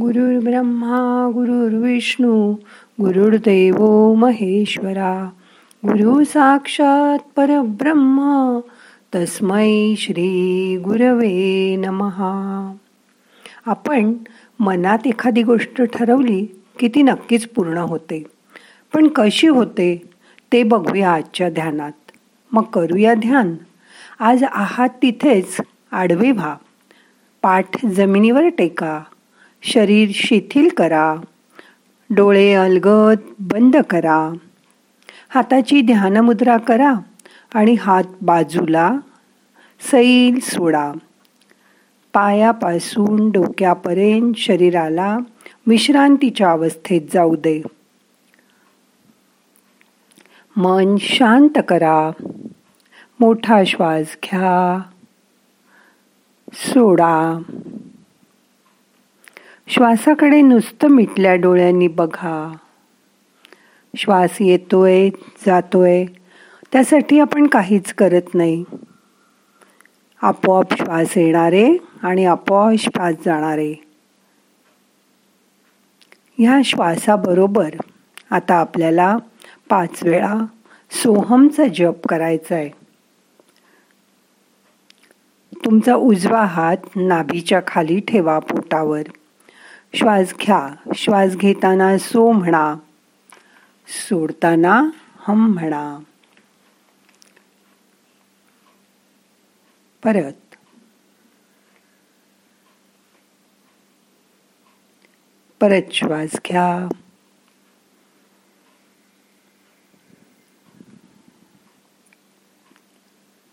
गुरुर् ब्रह्मा गुरुर्विष्णू गुरुर्देव महेश्वरा. गुरु साक्षात परब्रह्म तस्मै श्री गुरवे नमहा आपण मनात एखादी गोष्ट ठरवली की ती नक्कीच पूर्ण होते. पण कशी होते ते बघूया आजच्या ध्यानात. मग करूया ध्यान. आज आहात तिथेच आडवे व्हा. पाठ जमिनीवर टेका. शरीर शिथिल करा. डोळे अलगद बंद करा. हाताची ध्यानमुद्रा करा आणि हात बाजूला सैल सोडा. पायापासून डोक्यापर्यंत शरीराला विश्रांतीच्या अवस्थेत जाऊ दे. मन शांत करा. मोठा श्वास घ्या. सोडा. श्वासाकडे नुसतं मिटल्या डोळ्यांनी बघा. श्वास येतोय जातोय त्यासाठी आपण काहीच करत नाही. आपोआप श्वास येणारे आणि आपोआप श्वास जाणारे. ह्या श्वासाबरोबर आता आपल्याला पाच वेळा सोहमचा जप करायचा आहे तुमचा उजवा हात नाभीच्या खाली ठेवा पोटावर. श्वास घ्या श्वास घेताना सो म्हणा, सोडताना हम म्हणा. परत. परत श्वास घ्या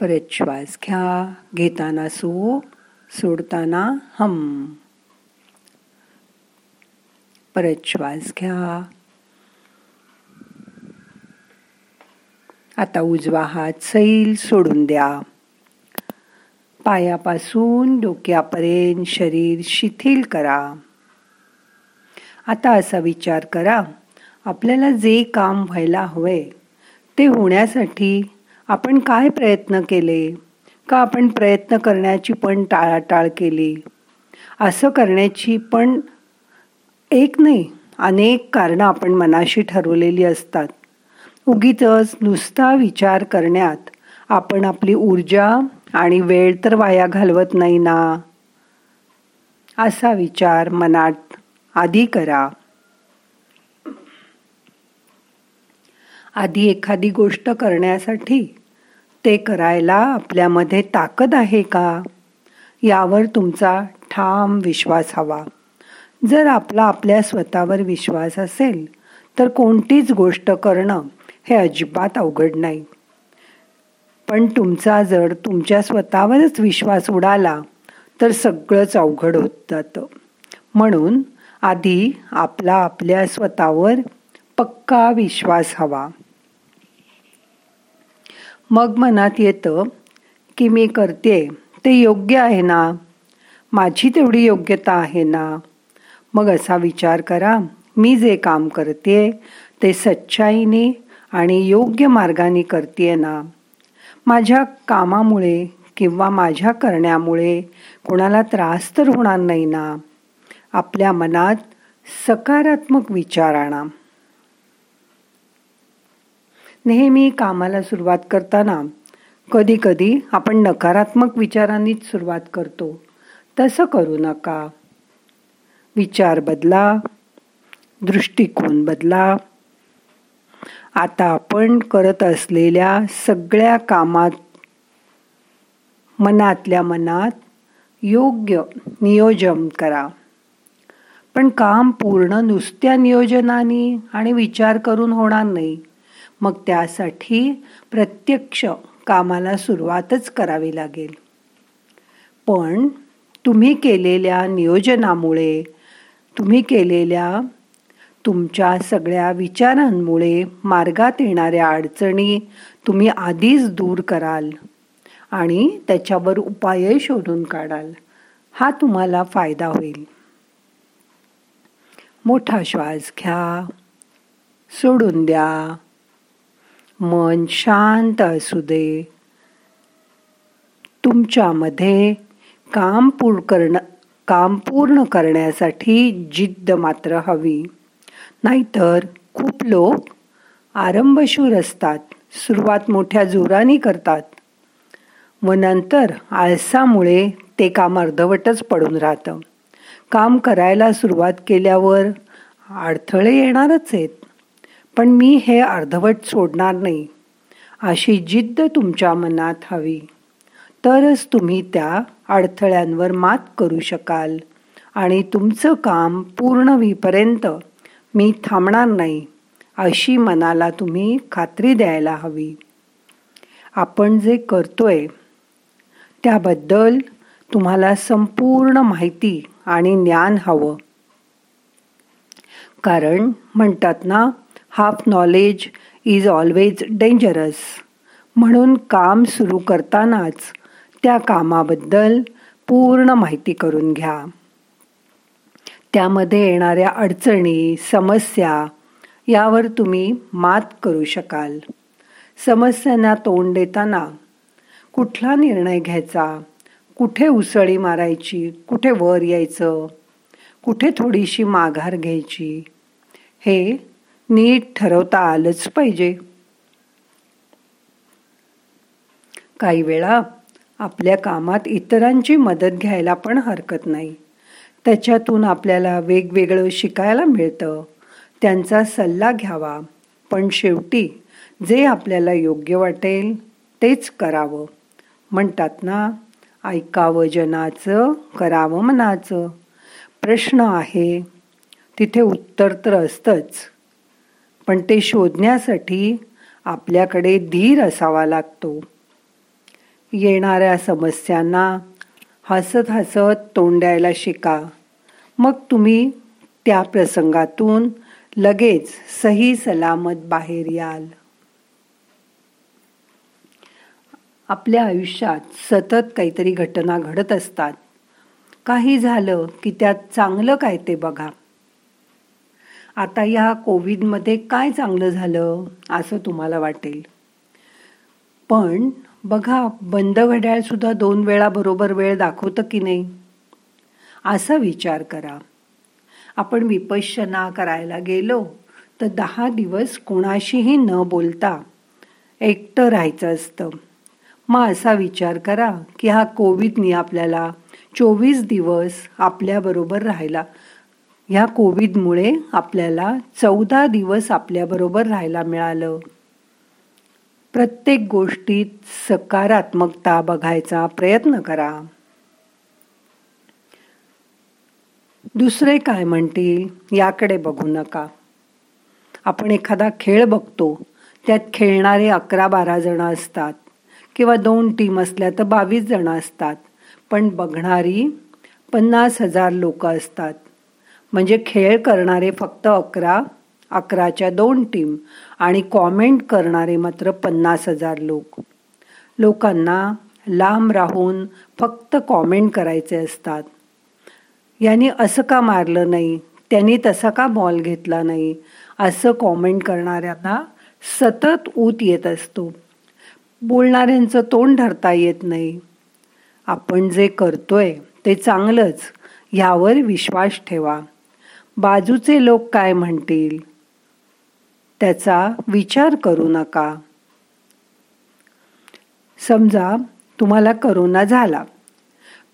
परत श्वास घ्या घेताना सो, सोडताना हम. परत श्वास घ्या. आता उजवा हात सैल सोडून द्या. पायापासून डोक्यापर्यंत शरीर शिथिल करा. आता असा विचार करा आपल्याला जे काम व्हायला हवंय ते होण्यासाठी आपण काय प्रयत्न केले? का आपण प्रयत्न करण्याची पण टाळाटाळ केली? असं करण्याची पण एक नाही अनेक कारणं आपण मनाशी ठरवलेली असतात. उगीच नुसता विचार करण्यात आपण आपली ऊर्जा आणि वेळ तर वाया घालवत नाही ना? असा विचार मनात आधी करा. आधी एखादी गोष्ट करण्यासाठी ते करायला आपल्यामध्ये ताकद आहे का? यावर तुमचा ठाम विश्वास हवा. जर आपला आपल्या स्वतःवर विश्वास असेल तर कोणतीच गोष्ट करणं हे अजिबात अवघड नाही. पण तुमचा जर तुमच्या स्वतःवरच विश्वास उडाला तर सगळंच अवघड होत जातं. म्हणून आधी आपला आपल्या स्वतःवर पक्का विश्वास हवा. मग मनात येतं की मी करते ते योग्य आहे ना? माझी तेवढी योग्यता आहे ना? मग असा विचार करा मी जे काम करते ते सच्चाईने आणि योग्य मार्गाने करते ना. माझ्या कामामुळे किंवा माझ्या करण्यामुळे कोणाला त्रास तर होणार नाही ना. आपल्या मनात सकारात्मक विचार आणा. नेहमी कामाला सुरुवात करताना कधी कधी आपण नकारात्मक विचारांनीच सुरुवात करतो. तसं करू नका. विचार बदला दृष्टिकोन बदला. आता आपण करत असलेल्या सगळ्या कामात मनातल्या मनात योग्य नियोजन करा. पण काम पूर्ण नुसत्या नियोजनाने आणि विचार करून होणार नाही. मग त्यासाठी प्रत्यक्ष कामाला सुरुवातच करावी लागेल. पण तुम्ही केलेल्या नियोजनामुळे तुम्ही केलेल्या तुमच्या सगळ्या विचारांमुळे मार्गात येणाऱ्या अडचणी तुम्ही आधीच दूर कराल आणि त्याच्यावर उपाय शोधून काढाल. हा तुम्हाला फायदा होईल. मोठा श्वास घ्या. सोडून द्या. मन शांत असू दे. तुमच्यामध्ये काम पूर्ण करणं काम पूर्ण करण्यासाठी जिद्द मात्र हवी. नाहीतर खूप लोक आरंभशूर असतात सुरुवात मोठ्या जोराने करतात. व नंतर आळसामुळे ते काम अर्धवटच पडून राहतं. काम करायला सुरुवात केल्यावर अडथळे येणारच आहेत. पण मी हे अर्धवट सोडणार नाही. अशी जिद्द तुमच्या मनात हवी. तरच तुम्ही त्या अडथळ्यांवर मात करू शकाल. आणि तुमचं काम पूर्ण होईपर्यंत मी थांबणार नाही अशी मनाला तुम्ही खात्री द्यायला हवी. आपण जे करतोय त्याबद्दल तुम्हाला संपूर्ण माहिती आणि ज्ञान हवं. कारण म्हणतात ना half knowledge is always dangerous म्हणून काम सुरू करतानाच त्या कामाबद्दल पूर्ण माहिती करून घ्या. त्यामध्ये येणाऱ्या अडचणी समस्या यावर तुम्ही मात करू शकाल. समस्यांना तोंड देताना कुठला निर्णय घ्यायचा? कुठे उसळी मारायची? कुठे वर यायचं? कुठे थोडीशी माघार घ्यायची? हे नीट ठरवता आलंच पाहिजे. काही वेळा आपल्या कामात इतरांची मदत घ्यायला पण हरकत नाही. त्याच्यातून आपल्याला वेगवेगळं शिकायला मिळतं. त्यांचा सल्ला घ्यावा. पण शेवटी जे आपल्याला योग्य वाटेल तेच करावं. म्हणतात ना ऐकावं जनाचं करावं मनाचं. प्रश्न आहे तिथे उत्तर तर असतंच. पण ते शोधण्यासाठी आपल्याकडे धीर असावा लागतो. येणाऱ्या समस्यांना हसत हसत तोंड द्यायला शिका. मग तुम्ही त्या प्रसंगातून लगेच सही सलामत बाहेर याल. आपल्या आयुष्यात सतत काहीतरी घटना घडत असतात. काही झालं की त्यात चांगलं काय ते बघा. आता या कोविडमध्ये काय चांगलं झालं असं तुम्हाला वाटेल. पण बघा बंद घड्याळसुद्धा दोन वेळा बरोबर वेळ दाखवतं की नाही? असा विचार करा. आपण विपश्यना करायला गेलो तर दहा दिवस कोणाशीही न बोलता एकटं राहायचं असतं. मग असा विचार करा की हा कोविडनी आपल्याला चोवीस दिवस आपल्याबरोबर राहायला ह्या कोविडमुळे आपल्याला चौदा दिवस आपल्याबरोबर राहायला मिळालं. प्रत्येक गोष्टीत सकारात्मकता बघायचा प्रयत्न करा. दुसरे काय म्हणतील याकडे बघू नका. आपण एखादा खेळ बघतो त्यात खेळणारे अकरा बारा जण असतात किंवा दोन टीम असल्या तर बावीस जण असतात. पण बघणारी पन्नास हजार लोक असतात. म्हणजे खेळ करणारे फक्त अकरा अकराच्या दोन टीम आणि कॉमेंट करणारे मात्र पन्नास हजार लोक. लोकांना लांब राहून फक्त कॉमेंट करायचे असतात. यांनी असं का मारलं नाही? त्यांनी तसा का बॉल घेतला नाही? असं कॉमेंट करणाऱ्यांना सतत ऊत येत असतो. बोलणाऱ्यांचं तोंड धरता येत नाही. आपण जे करतोय ते चांगलंच ह्यावर विश्वास ठेवा. बाजूचे लोक काय म्हणतील? त्याचा विचार करू नका. समजा तुम्हाला करोना झाला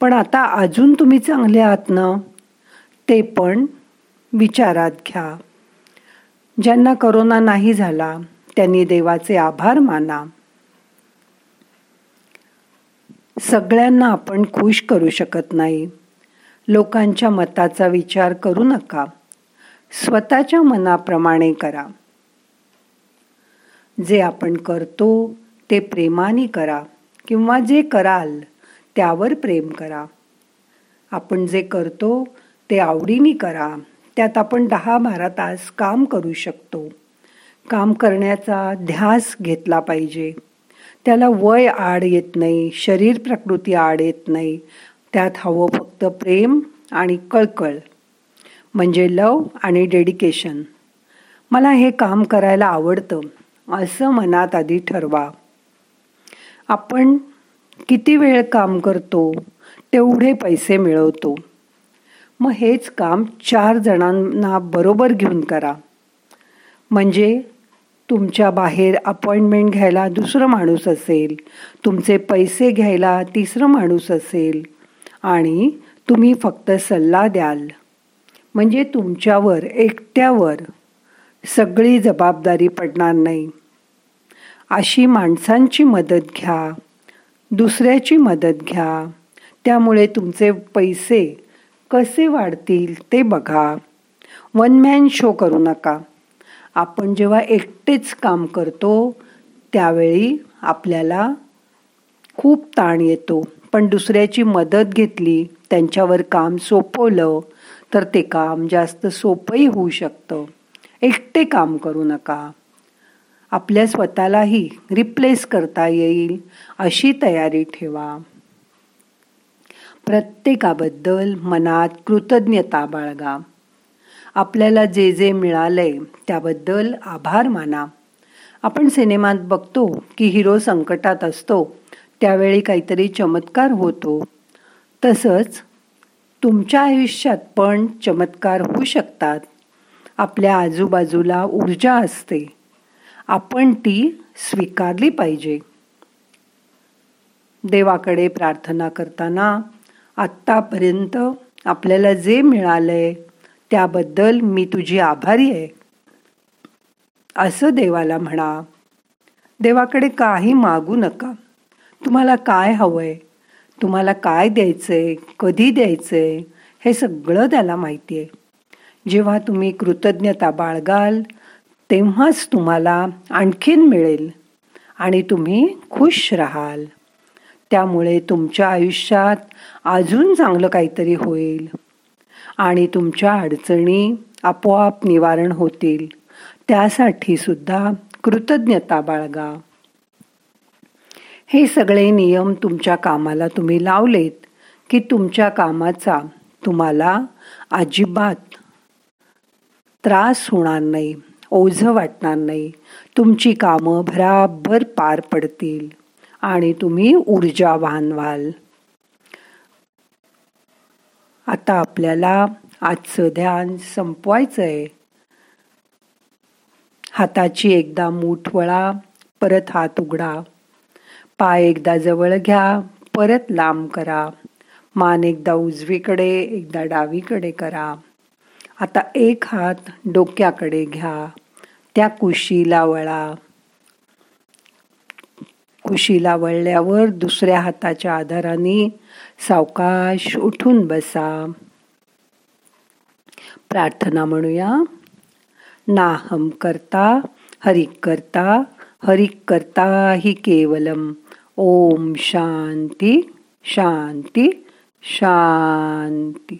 पण आता अजून तुम्ही चांगले आहात ना? ते पण विचारात घ्या. ज्यांना करोना नाही झाला त्यांनी देवाचे आभार माना. सगळ्यांना आपण खुश करू शकत नाही. लोकांच्या मताचा विचार करू नका. स्वतःच्या मनाप्रमाणे करा. जे आपण करतो ते प्रेमाने करा किंवा जे कराल त्यावर प्रेम करा. आपण जे करतो ते आवडीने करा. त्यात आपण दहा बारा तास काम करू शकतो. काम करण्याचा ध्यास घेतला पाहिजे. त्याला वय आड येत नाही शरीर प्रकृती आड येत नाही. त्यात हवं फक्त प्रेम आणि कळकळ म्हणजे लव आणि डेडिकेशन. मला हे काम करायला आवडतं. असं मनात आधी ठरवा. आपण किती वेळ काम करतो तेवढे पैसे मिळवतो. मग हेच काम चार जणांना बरोबर घेऊन करा. म्हणजे तुमच्या बाहेर अपॉइंटमेंट घ्यायला दुसरं माणूस असेल तुमचे पैसे घ्यायला तिसरं माणूस असेल आणि तुम्ही फक्त सल्ला द्याल. म्हणजे तुमच्यावर एकट्यावर सगळी जबाबदारी पडणार नाही. अशी माणसांची मदत घ्या. दुसऱ्याची मदत घ्या. त्यामुळे तुमचे पैसे कसे वाढतील ते बघा. वन मॅन शो करू नका. आपण जेव्हा एकटेच काम करतो त्यावेळी आपल्याला खूप ताण येतो. पण दुसऱ्याची मदत घेतली त्यांच्यावर काम सोपवलं तर ते काम जास्त सोपंही होऊ शकतं. एकटे काम करू नका. आपल्या स्वतःलाही रिप्लेस करता येईल अशी तयारी ठेवा. प्रत्येकाबद्दल मनात कृतज्ञता बाळगा. आपल्याला जे जे मिळालंय त्याबद्दल आभार माना. आपण सिनेमात बघतो की हिरो संकटात असतो त्यावेळी काहीतरी चमत्कार होतो. तसंच तुमच्या आयुष्यात पण चमत्कार होऊ शकतात. आपल्या आजूबाजूला ऊर्जा असते. आपण ती स्वीकारली पाहिजे. देवाकडे प्रार्थना करताना आत्तापर्यंत आपल्याला जे मिळालंय त्याबद्दल मी तुझी आभारी आहे. असं देवाला म्हणा देवाकडे काही मागू नका. तुम्हाला काय हवंय? तुम्हाला काय द्यायचंय? कधी द्यायचंय? हे सगळं त्याला माहिती आहे. जेव्हा तुम्ही कृतज्ञता बाळगाल तेव्हाच तुम्हाला आणखीन मिळेल आणि तुम्ही खुश राहाल. त्यामुळे तुमच्या आयुष्यात अजून चांगलं काहीतरी होईल आणि तुमच्या अडचणी आपोआप निवारण होतील. त्यासाठी सुद्धा कृतज्ञता बाळगा. हे सगळे नियम तुमच्या कामाला तुम्ही लावलेत की तुमच्या कामाचा तुम्हाला अजिबात त्रास होणार नाही. ओझं वाटणार नाही. तुमची कामं भराभर पार पडतील आणि तुम्ही ऊर्जावान व्हाल. आता आपल्याला आजचं ध्यान संपवायचं आहे हाताची एकदा मूठ वळा परत हात उघडा. पाय एकदा जवळ घ्या परत लांब करा. मान एकदा उजवीकडे एकदा डावीकडे करा. आता एक हात डोक्याकडे घ्या. त्या कुशीला वळा. कुशीला वळल्यावर दुसऱ्या हाताच्या आधाराने सावकाश उठून बसा. प्रार्थना म्हणूया. नाहम करता हरिक करता हरिक करता हि केवलम. ओम शांती शांती शांती.